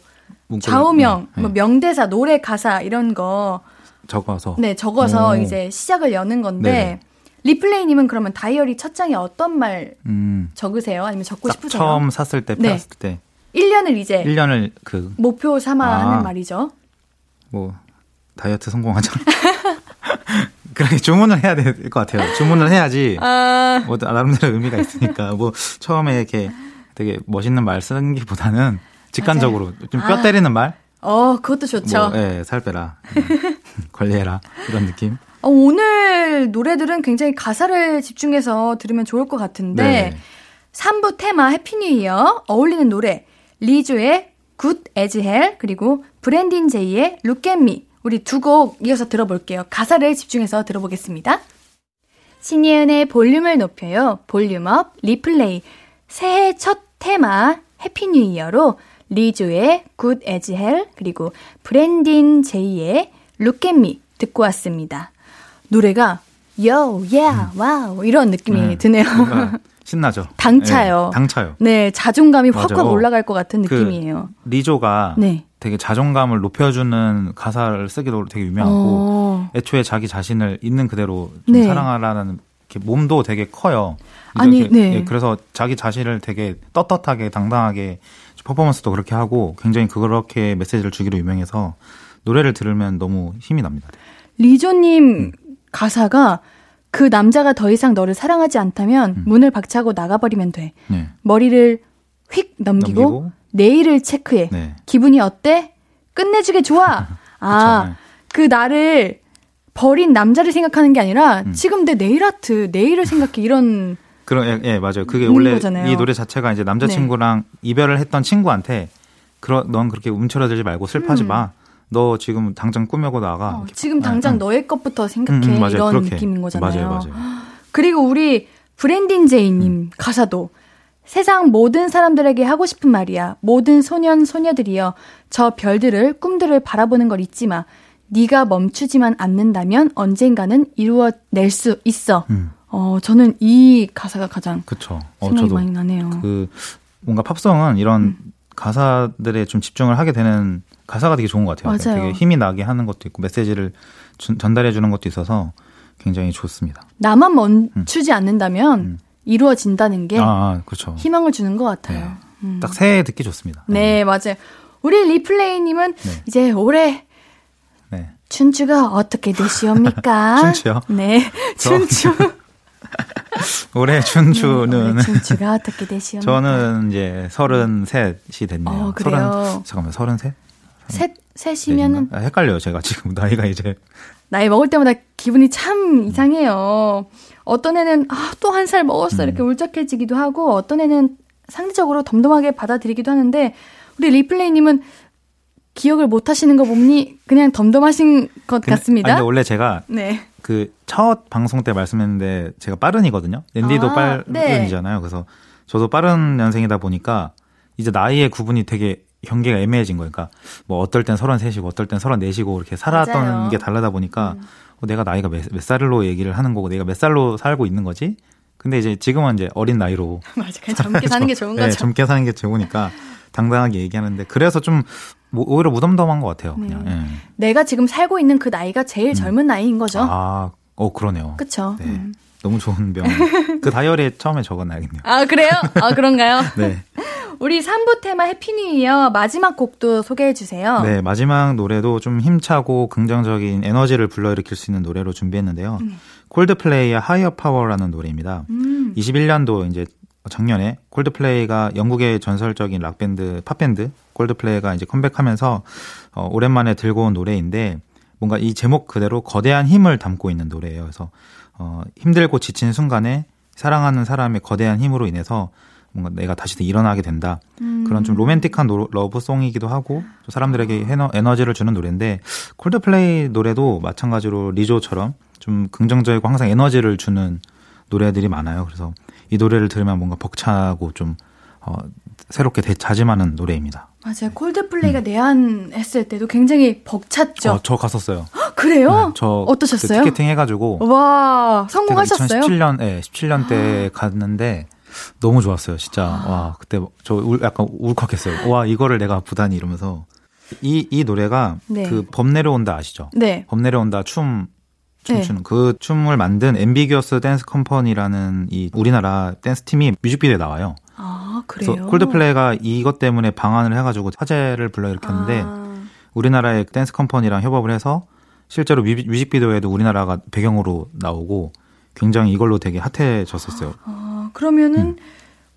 문구를, 좌우명, 네, 뭐 네. 명대사, 노래 가사 이런 거 적어서 네, 적어서 오. 이제 시작을 여는 건데 네네. 리플레이님은 그러면 다이어리 첫 장에 어떤 말 음, 적으세요? 아니면 적고 딱 싶으세요? 처음 샀을 때 네. 펴었을 때 1년을 이제 1년을 그 목표 삼아 아. 하는 말이죠. 뭐 다이어트 성공하자. (laughs) 그렇게 주문을 해야 될 것 같아요. 주문을 해야지 아, 뭐 나름대로 의미가 있으니까 뭐 처음에 이렇게 되게 멋있는 말 쓰는 게보다는 직관적으로 좀 뼈 아. 때리는 말, 어, 그것도 좋죠. 뭐 예, 살 빼라, 음, (laughs) 관리해라 이런 느낌. 어, 오늘 노래들은 굉장히 가사를 집중해서 들으면 좋을 것 같은데 네. 3부 테마 Happy New Year 어울리는 노래 리조의 Good as Hell 그리고 브랜딘 제이의 Me 우리 두 곡 이어서 들어볼게요. 가사를 집중해서 들어보겠습니다. 신예은의 볼륨을 높여요. 볼륨업 리플레이 새해 첫 테마 Happy New Year로 리조의 Good as Hell 그리고 브랜딘 제이의 Me 듣고 왔습니다. 노래가 yo, yeah, wow 이런 느낌이 네, 드네요. (laughs) 신나죠. 당차요. 예, 당차요. 네, 자존감이. 확확 올라갈 것 같은 그 느낌이에요. 리조가 네. 되게 자존감을 높여주는 가사를 쓰기도 되게 유명하고 어, 애초에 자기 자신을 있는 그대로 좀 네. 사랑하라는 이렇게 몸도 되게 커요. 아니, 이렇게, 네. 예, 그래서 자기 자신을 되게 떳떳하게 당당하게 퍼포먼스도 그렇게 하고 굉장히 그렇게 메시지를 주기로 유명해서 노래를 들으면 너무 힘이 납니다. 리조님 음. 가사가 그 남자가 더 이상 너를 사랑하지 않다면 음. 문을 박차고 나가버리면 돼. 네. 머리를 휙 넘기고, 넘기고 내일을 체크해. 네. 기분이 어때? 끝내주게 좋아. (laughs) 아, 네. 그 나를 버린 남자를 생각하는 게 아니라 음. 지금 내 네일 아트, 내일을 생각해. 이런 (laughs) 그런 예, 예, 맞아요. 그게 원래 거잖아요. 네. 이 노래 자체가 이제 남자친구랑 이별을 했던 친구한테 그러 넌 그렇게 움츠러들지 말고 슬퍼하지 음. 마. 너 지금 당장 꾸며고 나가. 어. 지금 아, 당장 응. 너의 것부터 생각해. 음, 음. 이런 그렇게. 느낌인 거잖아요. 맞아요, 맞아요. 그리고 우리 브랜딘 제이님 음. 가사도 세상 모든 사람들에게 하고 싶은 말이야. 모든 소년 소녀들이여 저 별들을 꿈들을 바라보는 걸 잊지 마. 네가 멈추지만 않는다면 언젠가는 이루어낼 수 있어. 음. 어 저는 이 가사가 가장 그쵸. 어, 생각이 많이 나네요. 그 뭔가 팝송은 이런 음. 가사들에 좀 집중을 하게 되는 가사가 되게 좋은 것 같아요. 맞아요. 되게 힘이 나게 하는 것도 있고 메시지를 준- 전달해 주는 것도 있어서 굉장히 좋습니다. 나만 멈추지 않는다면 음. 이루어진다는 게 아, 아, 그렇죠. 희망을 주는 것 같아요. 네. 음. 딱 새해 듣기 좋습니다. 네, 맞아요. 우리 리플레이님은 네. 이제 올해 네. 춘추가 어떻게 되시옵니까? (laughs) 춘추요? 네, 저- 춘추. (laughs) (laughs) 올해 춘추는 올해 춘추가 어떻게 되시옵니까? 저는 이제 서른셋이 됐네요. 어, 그래요? 서른, 잠깐만 서른셋? 셋, 셋이면은 아, 헷갈려요. 제가 지금 나이가 이제 나이 먹을 때마다 기분이 참 이상해요. 어떤 애는 아, 또 한 살 먹었어 음. 이렇게 울적해지기도 하고 어떤 애는 상대적으로 덤덤하게 받아들이기도 하는데 우리 리플레이님은 기억을 못 하시는 거 보니 그냥 덤덤하신 것 근데- 같습니다. 아니, 근데 원래 제가 네. 그 첫 방송 때 말씀했는데 제가 빠른이거든요. 랜디도 아, 빠른이잖아요. 그래서 저도 빠른 년생이다 보니까 이제 나이의 구분이 되게 경계가 애매해진 거예요. 그러니까 뭐 어떨 땐 서른셋이고 어떨 땐 서른넷이고 이렇게 살았던 맞아요. 음. 게 다르다 보니까 어, 내가 나이가 몇, 몇 살로 얘기를 하는 거고 내가 몇 살로 살고 있는 거지? 근데 이제 지금은 이제 어린 나이로 (laughs) 맞아. 그냥 젊게 사는 게 좋은 (laughs) 네, 거죠. 젊게 사는 게 좋으니까 당당하게 얘기하는데 그래서 좀 뭐- 오히려 무덤덤한 것 같아요. 그냥. 네. 예. 내가 지금 살고 있는 그 나이가 제일 젊은 나이인 거죠. 음. 아, 어 그러네요. 그쵸? 네. 음. 너무 좋은 병. (laughs) 그 다이어리에 처음에 적어놔야겠네요. 아, 그래요? 아, 그런가요? (laughs) 네. (laughs) 우리 3부 테마 Happy New Year 마지막 곡도 소개해 주세요. 네, 마지막 노래도 좀 힘차고 긍정적인 에너지를 불러일으킬 수 있는 노래로 준비했는데요. 콜드플레이의 Higher Power라는 노래입니다. 음. 21년도 이제 작년에 콜드플레이가 영국의 전설적인 락밴드, 팝밴드 콜드플레이가 이제 컴백하면서 어, 오랜만에 들고 온 노래인데 뭔가 이 제목 그대로 거대한 힘을 담고 있는 노래예요. 그래서 어, 힘들고 지친 순간에 사랑하는 사람의 거대한 힘으로 인해서 뭔가 내가 다시 일어나게 된다. 그런 좀 로맨틱한 노- 러브송이기도 하고 좀 사람들에게 에너, 에너지를 주는 노래인데 콜드플레이 노래도 마찬가지로 리조처럼 좀 긍정적이고 항상 에너지를 주는 노래들이 많아요. 그래서 이 노래를 들으면 뭔가 벅차고 좀 어, 새롭게 되, 다짐하는 노래입니다. 맞아요. 콜드플레이가 내한했을 때도 굉장히 벅찼죠. 어, 저 갔었어요. 그래요? 네, 저 어떠셨어요? 그 티켓팅 해가지고 와, 성공하셨어요? 2017년, 네, 17년 때 갔는데 너무 좋았어요. 진짜 아. 와 그때 저 울, 약간 울컥했어요. 와 이거를 내가 보다니 이러면서 이 이 노래가 네. 그 범 내려온다 아시죠? 네. 범 내려온다 춤 네. 춤추는 그 춤을 만든 앰비규어스 댄스 컴퍼니라는 이 우리나라 댄스 팀이 뮤직비디오에 나와요. 아. 아, 그래요? 그래서 콜드플레이가 이것 때문에 방한을 해가지고 화제를 불러일으켰는데 아, 우리나라의 dance company랑 협업을 해서 실제로 뮤직, 뮤직비디오에도 우리나라가 배경으로 나오고 굉장히 이걸로 되게 핫해졌었어요. 아, 그러면은 음.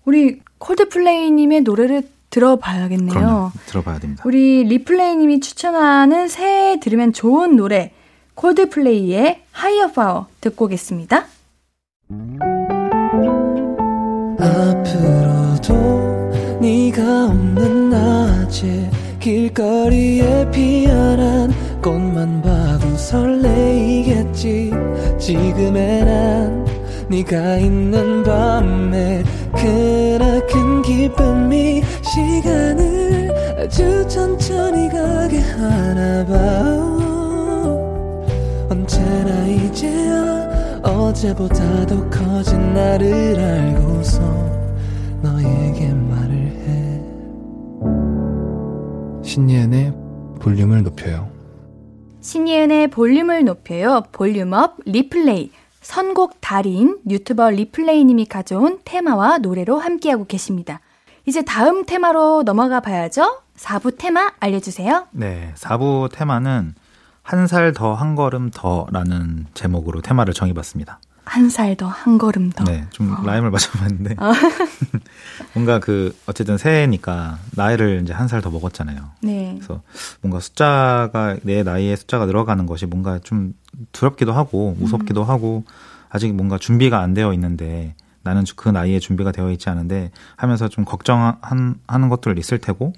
우리 콜드플레이님의 노래를 들어봐야겠네요. 그럼요. 들어봐야 됩니다. 우리 리플레이님이 추천하는 새해 들으면 좋은 노래 콜드플레이의 하이어 파워 듣고 오겠습니다. 앞으로도 네가 없는 낮에 길거리에 피어난 꽃만 봐도 설레이겠지 지금의 난 네가 있는 밤에 크나큰 기쁨이 시간을 아주 천천히 가게 하나 봐 언제나 이제야 어제보다 더 커진 나를 알고서 너에게 말을 해 신예은의 볼륨을 높여요. 신예은의 볼륨을 높여요. 볼륨업 리플레이. 선곡 달인 유튜버 리플레이님이 가져온 테마와 노래로 함께하고 계십니다. 이제 다음 테마로 넘어가 봐야죠. 4부 테마 알려주세요. 네, 4부 테마는 한 살 더 한 걸음 더라는 제목으로 테마를 정해봤습니다. 한 살 더, 한 걸음 더. 네, 좀 라임을 맞춰봤는데 (laughs) 뭔가 그 어쨌든 새해니까 나이를 이제 한 살 더 먹었잖아요. 네. 그래서 뭔가 숫자가 내 나이에 숫자가 늘어가는 것이 뭔가 좀 두렵기도 하고 무섭기도 하고 아직 뭔가 준비가 안 되어 있는데 나는 그 나이에 준비가 되어 있지 않은데 하면서 좀 걱정하는 것들 있을 테고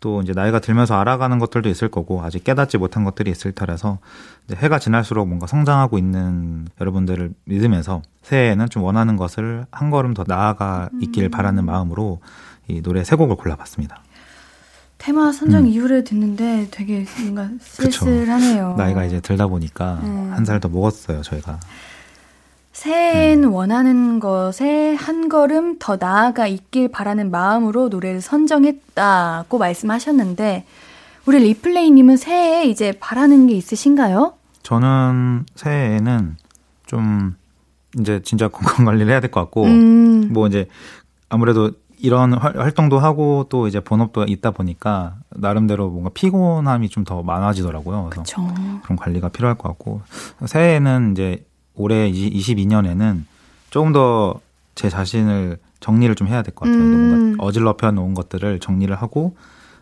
또 이제 나이가 들면서 알아가는 것들도 있을 거고 아직 깨닫지 못한 것들이 있을 터라서 이제 해가 지날수록 뭔가 성장하고 있는 여러분들을 믿으면서 새해에는 좀 원하는 것을 한 걸음 더 나아가 있길 바라는 마음으로 이 노래 세 곡을 골라봤습니다. 테마 선정 음. 이유를 듣는데 되게 뭔가 그쵸. 쓸쓸하네요. 나이가 이제 들다 보니까 음. 한살 더 먹었어요, 저희가. 새해엔 음. 원하는 것에 한 걸음 더 나아가 있길 바라는 마음으로 노래를 선정했다고 말씀하셨는데 우리 리플레이님은 새해에 이제 바라는 게 있으신가요? 저는 새해에는 좀 이제 진짜 (laughs) 건강 관리를 해야 될 것 같고 음, 뭐 이제 아무래도 이런 활- 활동도 하고 또 이제 본업도 있다 보니까 나름대로 뭔가 피곤함이 좀 더 많아지더라고요. 그래서 저 그런 관리가 필요할 것 같고 새해에는 이제 올해 22년에는 조금 더 제 자신을 정리를 좀 해야 될 것 같아요. 음. 뭔가 어질러펴 놓은 것들을 정리를 하고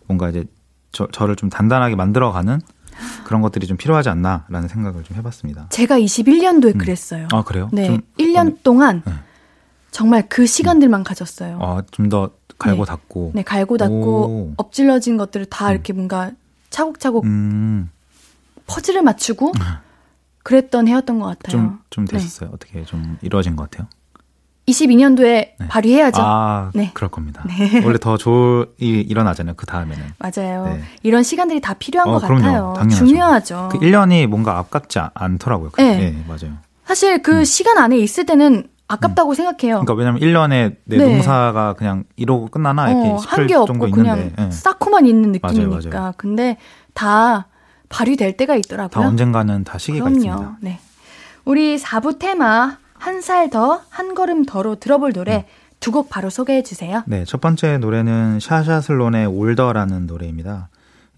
뭔가 이제 저, 저를 좀 단단하게 만들어가는 그런 것들이 좀 필요하지 않나라는 생각을 좀 해봤습니다. 제가 21년도에 음. 그랬어요. 아 그래요? 네, 좀, 1년 동안 네. 정말 그 시간들만 가졌어요. 아, 좀 더 갈고 네. 닦고. 네, 갈고 닦고 오. 엎질러진 것들을 다 이렇게 뭔가 차곡차곡 음, 퍼즐을 맞추고 그랬던 해였던 것 같아요. 좀, 좀 네. 됐었어요. 어떻게 좀 이루어진 것 같아요? 22년도에 발휘해야죠. 아, 네. 그럴 겁니다. 원래 더 좋이 일어나잖아요. 그 다음에는. 맞아요. 네. 이런 시간들이 다 필요한 어, 것 그럼요. 같아요. 당연하죠. 중요하죠. 그 1년이 뭔가 아깝지 않- 않더라고요. 그- 네. 네, 맞아요. 사실 그 시간 안에 있을 때는 아깝다고 생각해요. 음. 그러니까 왜냐면 1년에 내 네. 농사가 그냥 이러고 끝나나 이렇게 어, 싶을 한게 없고 그냥 있는데 예. 쌓고만 있는 맞아요, 느낌이니까. 맞아요. 근데 다 발휘될 때가 있더라고요. 다 언젠가는 다 시기가 그럼요. 있습니다. 네. 우리 4부 테마 한 살 더, 한 걸음 더로 들어볼 노래 두곡 바로 소개해 주세요. 네, 첫 번째 노래는 샤샤슬론의 올더라는 노래입니다.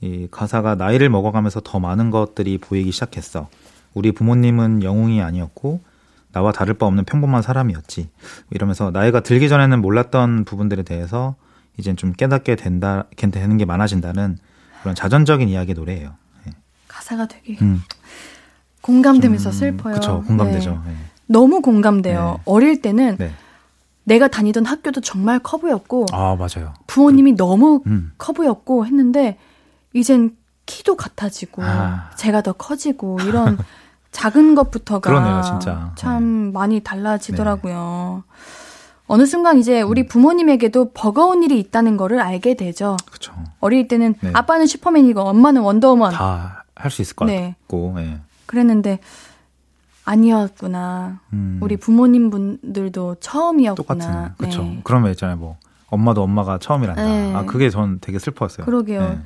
이 가사가 나이를 먹어가면서 더 많은 것들이 보이기 시작했어. 우리 부모님은 영웅이 아니었고 나와 다를 바 없는 평범한 사람이었지. 이러면서 나이가 들기 전에는 몰랐던 부분들에 대해서 이젠 좀 깨닫게 된다, 되는 게 많아진다는 그런 자전적인 이야기 노래예요. 네. 가사가 되게 음, 공감되면서 좀, 슬퍼요. 그쵸, 공감되죠. 네. 네. 너무 공감돼요. 네. 어릴 때는 네. 내가 다니던 학교도 정말 커 보였고 아, 맞아요. 부모님이 너무 음, 커 보였고 했는데 이젠 키도 같아지고 아. 제가 더 커지고 (laughs) 이런 작은 것부터가 그러네요, 진짜. 참 많이 달라지더라고요. 어느 순간 이제 우리 부모님에게도 버거운 일이 있다는 거를 알게 되죠. 그쵸. 어릴 때는 네. 아빠는 슈퍼맨이고 엄마는 원더우먼 다 할 수 있을 것 네. 같고, 예. 그랬는데 아니었구나. 음. 우리 부모님 분들도 처음이었구나. 똑같은 그렇죠. 네. 그런 거 있잖아요. 뭐 엄마도 엄마가 처음이란다. 네. 아 그게 전 되게 슬펐어요. 그러게요. 네.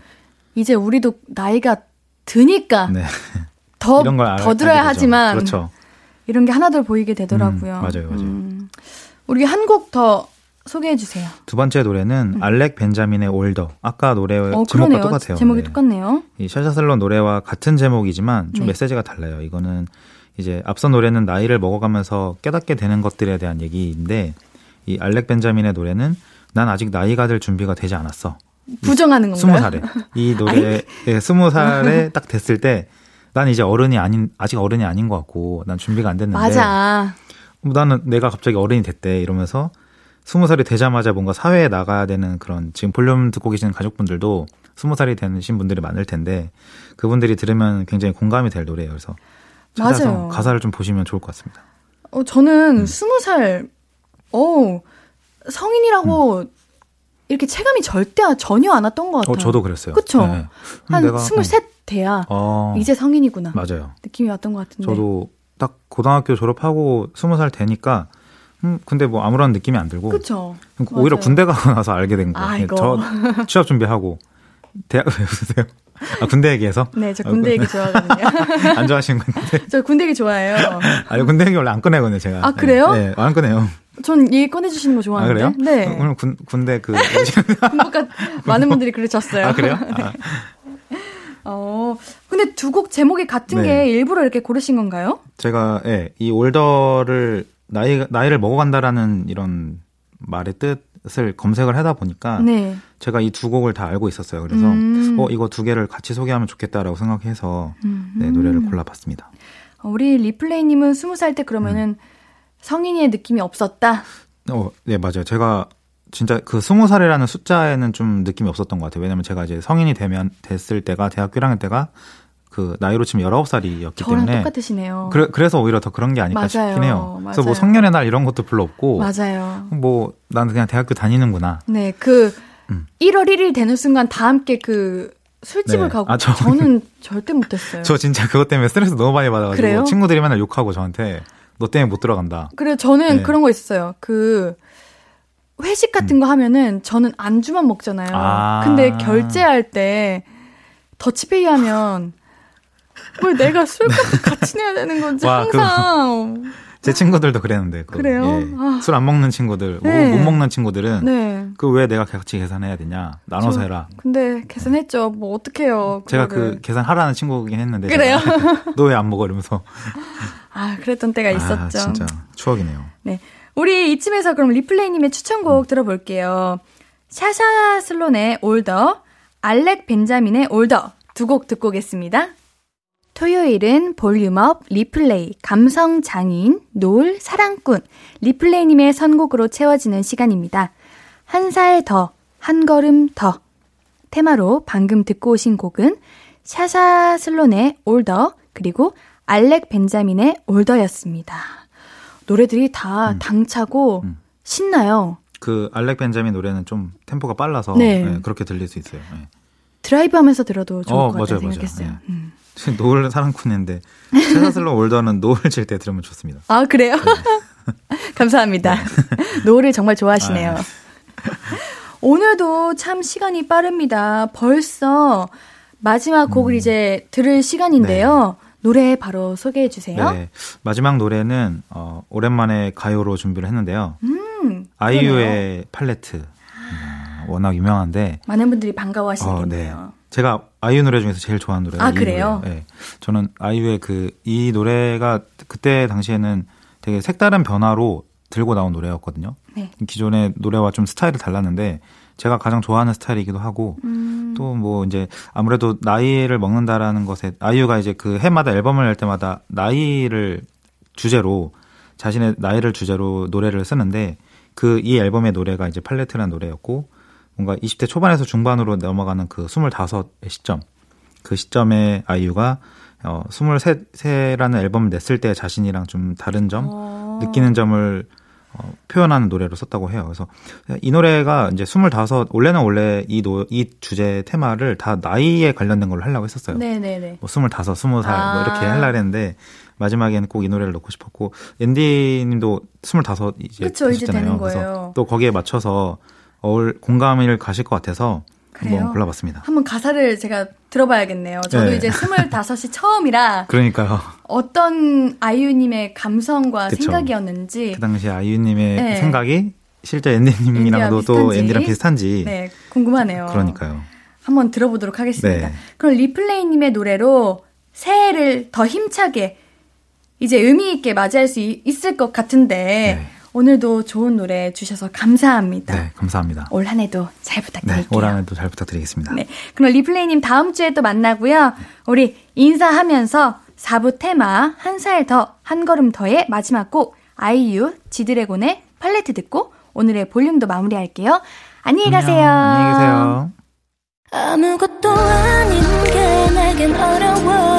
이제 우리도 나이가 드니까 네. 더, (laughs) 이런 걸 알- 더 들어야 되죠. 하지만 그렇죠. 이런 게 하나둘 보이게 되더라고요. 음, 맞아요, 맞아요. 음. 우리 한 곡 더 소개해 주세요. 두 번째 노래는 알렉 벤자민의 올더. 아까 노래 어, 제목과 그러네요. 똑같아요. 제목이 네. 똑같네요. 이 샤샤슬론 노래와 같은 제목이지만 좀 네. 메시지가 달라요. 이거는 이제 앞선 노래는 나이를 먹어가면서 깨닫게 되는 것들에 대한 얘기인데 이 알렉 벤자민의 노래는 난 아직 나이가 될 준비가 되지 않았어. 부정하는 건가요? 스무 살에 이 (laughs) 노래에 스무 살에 딱 됐을 때 난 이제 어른이 아닌 아직 어른이 아닌 것 같고 난 준비가 안 됐는데 맞아. 뭐 나는 내가 갑자기 어른이 됐대 이러면서 스무 살이 되자마자 뭔가 사회에 나가야 되는 그런 지금 볼륨 듣고 계시는 가족분들도 스무 살이 되신 분들이 많을 텐데 그분들이 들으면 굉장히 공감이 될 노래예요. 그래서 찾아서 맞아요. 가사를 좀 보시면 좋을 것 같습니다. 어, 저는 음. 스무 살, 어, 성인이라고 이렇게 체감이 절대 전혀 안 왔던 것 같아요. 어, 저도 그랬어요. 그쵸? 네. 한 스물셋 돼야 어, 이제 성인이구나. 맞아요. 느낌이 왔던 것 같은데. 저도 딱 고등학교 졸업하고 스무 살 되니까 음 근데 뭐 아무런 느낌이 안 들고 그쵸. 오히려 맞아요. 군대 가고 (laughs) 나서 알게 된 거예요. 아이고. 저 취업 준비하고 대학 (laughs) 왜 웃으세요? 아 군대 얘기해서 네, 저 군대 얘기 좋아하거든요. (laughs) 안 좋아하시는 건데. 저 군대 얘기 좋아해요. 아니 군대 얘기 원래 안 꺼내거든요 제가. 아, 그래요? 네, 안 꺼내요. 전 얘기 꺼내주시는 거아 좋아하는데. 그래요? 네. 오늘 군 군대 그 군복가 많은 분들이 그러셨어요. 아 그래요? 아, 어, 근데 두 곡 제목이 같은 네. 게 일부러 이렇게 고르신 건가요? 제가 예, 이 올더를 나이 나이를 먹어간다라는 이런 말의 뜻을 검색을 하다 보니까 네. 제가 이 두 곡을 다 알고 있었어요. 그래서 음. 어 이거 두 개를 같이 소개하면 좋겠다라고 생각해서 음. 네, 노래를 골라봤습니다. 어, 우리 리플레이님은 스무 살때 그러면은 음. 성인의 느낌이 없었다. 어, 네 맞아요. 제가 진짜 그 스무 살이라는 숫자에는 좀 느낌이 없었던 것 같아요. 왜냐면 제가 이제 성인이 되면 됐을 때가 대학교 1학년 때가 그 나이로 치면 19살이었기 저랑 때문에 똑같으시네요. 그래, 그래서 오히려 더 그런 게 아닐까 맞아요. 싶긴 해요. 그래서 뭐 맞아요. 성년의 날 이런 것도 별로 없고 맞아요. 뭐 나는 그냥 대학교 다니는구나. 네, 그 음. 1월 1일 되는 순간 다 함께 그 술집을 네. 가고 아, 저- 저는 절대 못 했어요. 저 진짜 그것 때문에 스트레스 너무 많이 받아 가지고 그래요? 친구들이 맨날 욕하고 저한테 너 때문에 못 들어간다. 그래 저는 네. 그런 거 있었어요. 그 회식 같은 거 하면은 저는 안주만 먹잖아요. 아. 근데 결제할 때 더치페이 하면 왜 내가 술값도 같이 내야 되는 건지 와, 그거- 항상 제 친구들도 그랬는데 그, 그래요? 아. 술안 먹는 친구들, 뭐 네. 못 먹는 친구들은 네. 그왜 내가 같이 계산해야 되냐 나눠서 저- 해라. 근데 계산했죠. 뭐 어떡해요. 제가 그거를. 그 계산하라는 친구긴 했는데 그래요? (laughs) 너 왜 안 먹어 이러면서 아, 그랬던 때가 있었죠. 아, 진짜 추억이네요. 네. 우리 이쯤에서 그럼 리플레이님의 추천곡 들어볼게요. 샤샤 슬론의 Older, 알렉 벤자민의 Older 두 곡 듣고 오겠습니다. 토요일은 볼륨업, 리플레이, 감성 장인, 노을, 사랑꾼, 리플레이님의 선곡으로 채워지는 시간입니다. 한 살 더, 한 걸음 더. 테마로 방금 듣고 오신 곡은 샤샤 슬론의 Older, 그리고 알렉 벤자민의 Older였습니다. 노래들이 다 당차고 음. 신나요. 그 알렉 벤자민 노래는 좀 템포가 빨라서 네. 네, 그렇게 들릴 수 있어요. 네. 드라이브 하면서 들어도 좋을 어, 것 같다는 맞아요, 맞아요. 생각했어요. 네. 음. 노을 사랑꾼인데 체사슬로 올더는 노을 칠때 들으면 좋습니다. 아, 그래요? (laughs) 감사합니다. 노을을 정말 좋아하시네요. 네. 아, 오늘도 참 시간이 빠릅니다. 벌써 마지막 곡을 이제 들을 시간인데요. 노래 바로 소개해 주세요. 네. 마지막 노래는 어, 오랜만에 가요로 준비를 했는데요. 음, 아이유의 팔레트. 음, 워낙 유명한데 많은 분들이 어, 반가워하시겠네요. 네. 제가 아이유 노래 중에서 제일 좋아하는 노래가 아, 이 그래요? 노래예요. 네. 저는 아이유의 그 이 노래가 그때 당시에는 되게 색다른 변화로 들고 나온 노래였거든요. 네. 기존의 노래와 좀 스타일이 달랐는데 제가 가장 좋아하는 스타일이기도 하고 음, 또뭐 이제 아무래도 나이를 먹는다라는 것에 아이유가 이제 그 해마다 앨범을 낼 때마다 나이를 주제로 자신의 나이를 주제로 노래를 쓰는데 그 이 앨범의 노래가 이제 팔레트라는 노래였고 뭔가 20대 초반에서 중반으로 넘어가는 그 25의 시점 그 시점에 아이유가 어 23세라는 앨범을 냈을 때 자신이랑 좀 다른 점 어. 느끼는 점을 어, 표현하는 노래로 썼다고 해요. 그래서 이 노래가 이제 25 원래는 원래 이, 노, 이 주제 테마를 다 나이에 관련된 걸로 하려고 했었어요. 네네네. 뭐 25, 20살 뭐 아. 이렇게 하려고 했는데 마지막에는 꼭 이 노래를 넣고 싶었고 앤디 님도 25 이제 그쵸, 이제 되시잖아요. 되는 그래서 거예요. 또 거기에 맞춰서 어울 공감을 가실 것 같아서 그래요? 한번 골라봤습니다. 한번 가사를 제가 들어봐야겠네요. 저도 네. 이제 (laughs) 25이 처음이라 그러니까요. 어떤 아이유님의 감성과 그쵸. 생각이었는지 그 당시 아이유님의 네. 생각이 실제 앤디님이랑도 또. 앤디랑 비슷한지. 네, 궁금하네요. 그러니까요. 한번 들어보도록 하겠습니다. 네. 그럼 리플레이님의 노래로 새해를 더 힘차게 이제 의미 있게 맞이할 수 이- 있을 것 같은데 네. 오늘도 좋은 노래 주셔서 감사합니다. 네, 감사합니다. 올 한 해도 잘 네, 부탁드릴게요. 올 한 해도 잘 부탁드리겠습니다. 네. 그럼 리플레이님 다음 주에 또 만나고요. 우리 인사하면서 4부 테마 한 살 더, 한 걸음 더의 마지막 곡 아이유, 지드래곤의 팔레트 듣고 오늘의 볼륨도 마무리할게요. 안녕히 가세요. 안녕히 계세요. 아무것도 아닌 게 내겐 어려워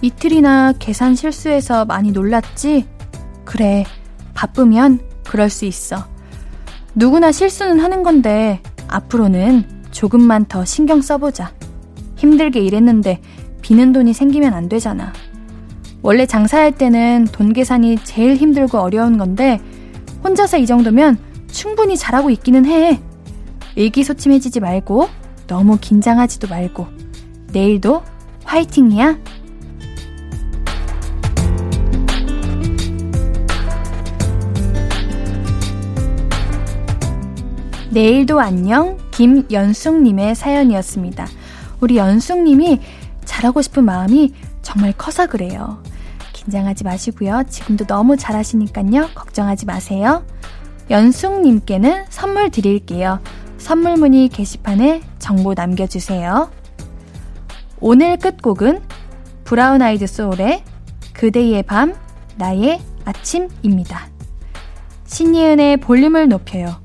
이틀이나 계산 실수해서 많이 놀랐지? 그래, 바쁘면 그럴 수 있어. 누구나 실수는 하는 건데, 앞으로는 조금만 더 신경 써보자. 힘들게 일했는데, 비는 돈이 생기면 안 되잖아. 원래 장사할 때는 돈 계산이 제일 힘들고 어려운 건데 혼자서 이 정도면 충분히 잘하고 있기는 해. 의기소침해지지 말고 너무 긴장하지도 말고 내일도 화이팅이야. 내일도 안녕 김연숙님의 사연이었습니다. 우리 연숙님이 잘하고 싶은 마음이 정말 커서 그래요. 긴장하지 마시고요. 지금도 너무 잘하시니까요. 걱정하지 마세요. 연숙님께는 선물 드릴게요. 선물 문의 게시판에 정보 남겨주세요. 오늘 끝곡은 브라운 아이드 소울의 그대의 밤, 나의 아침입니다. 신예은의 볼륨을 높여요.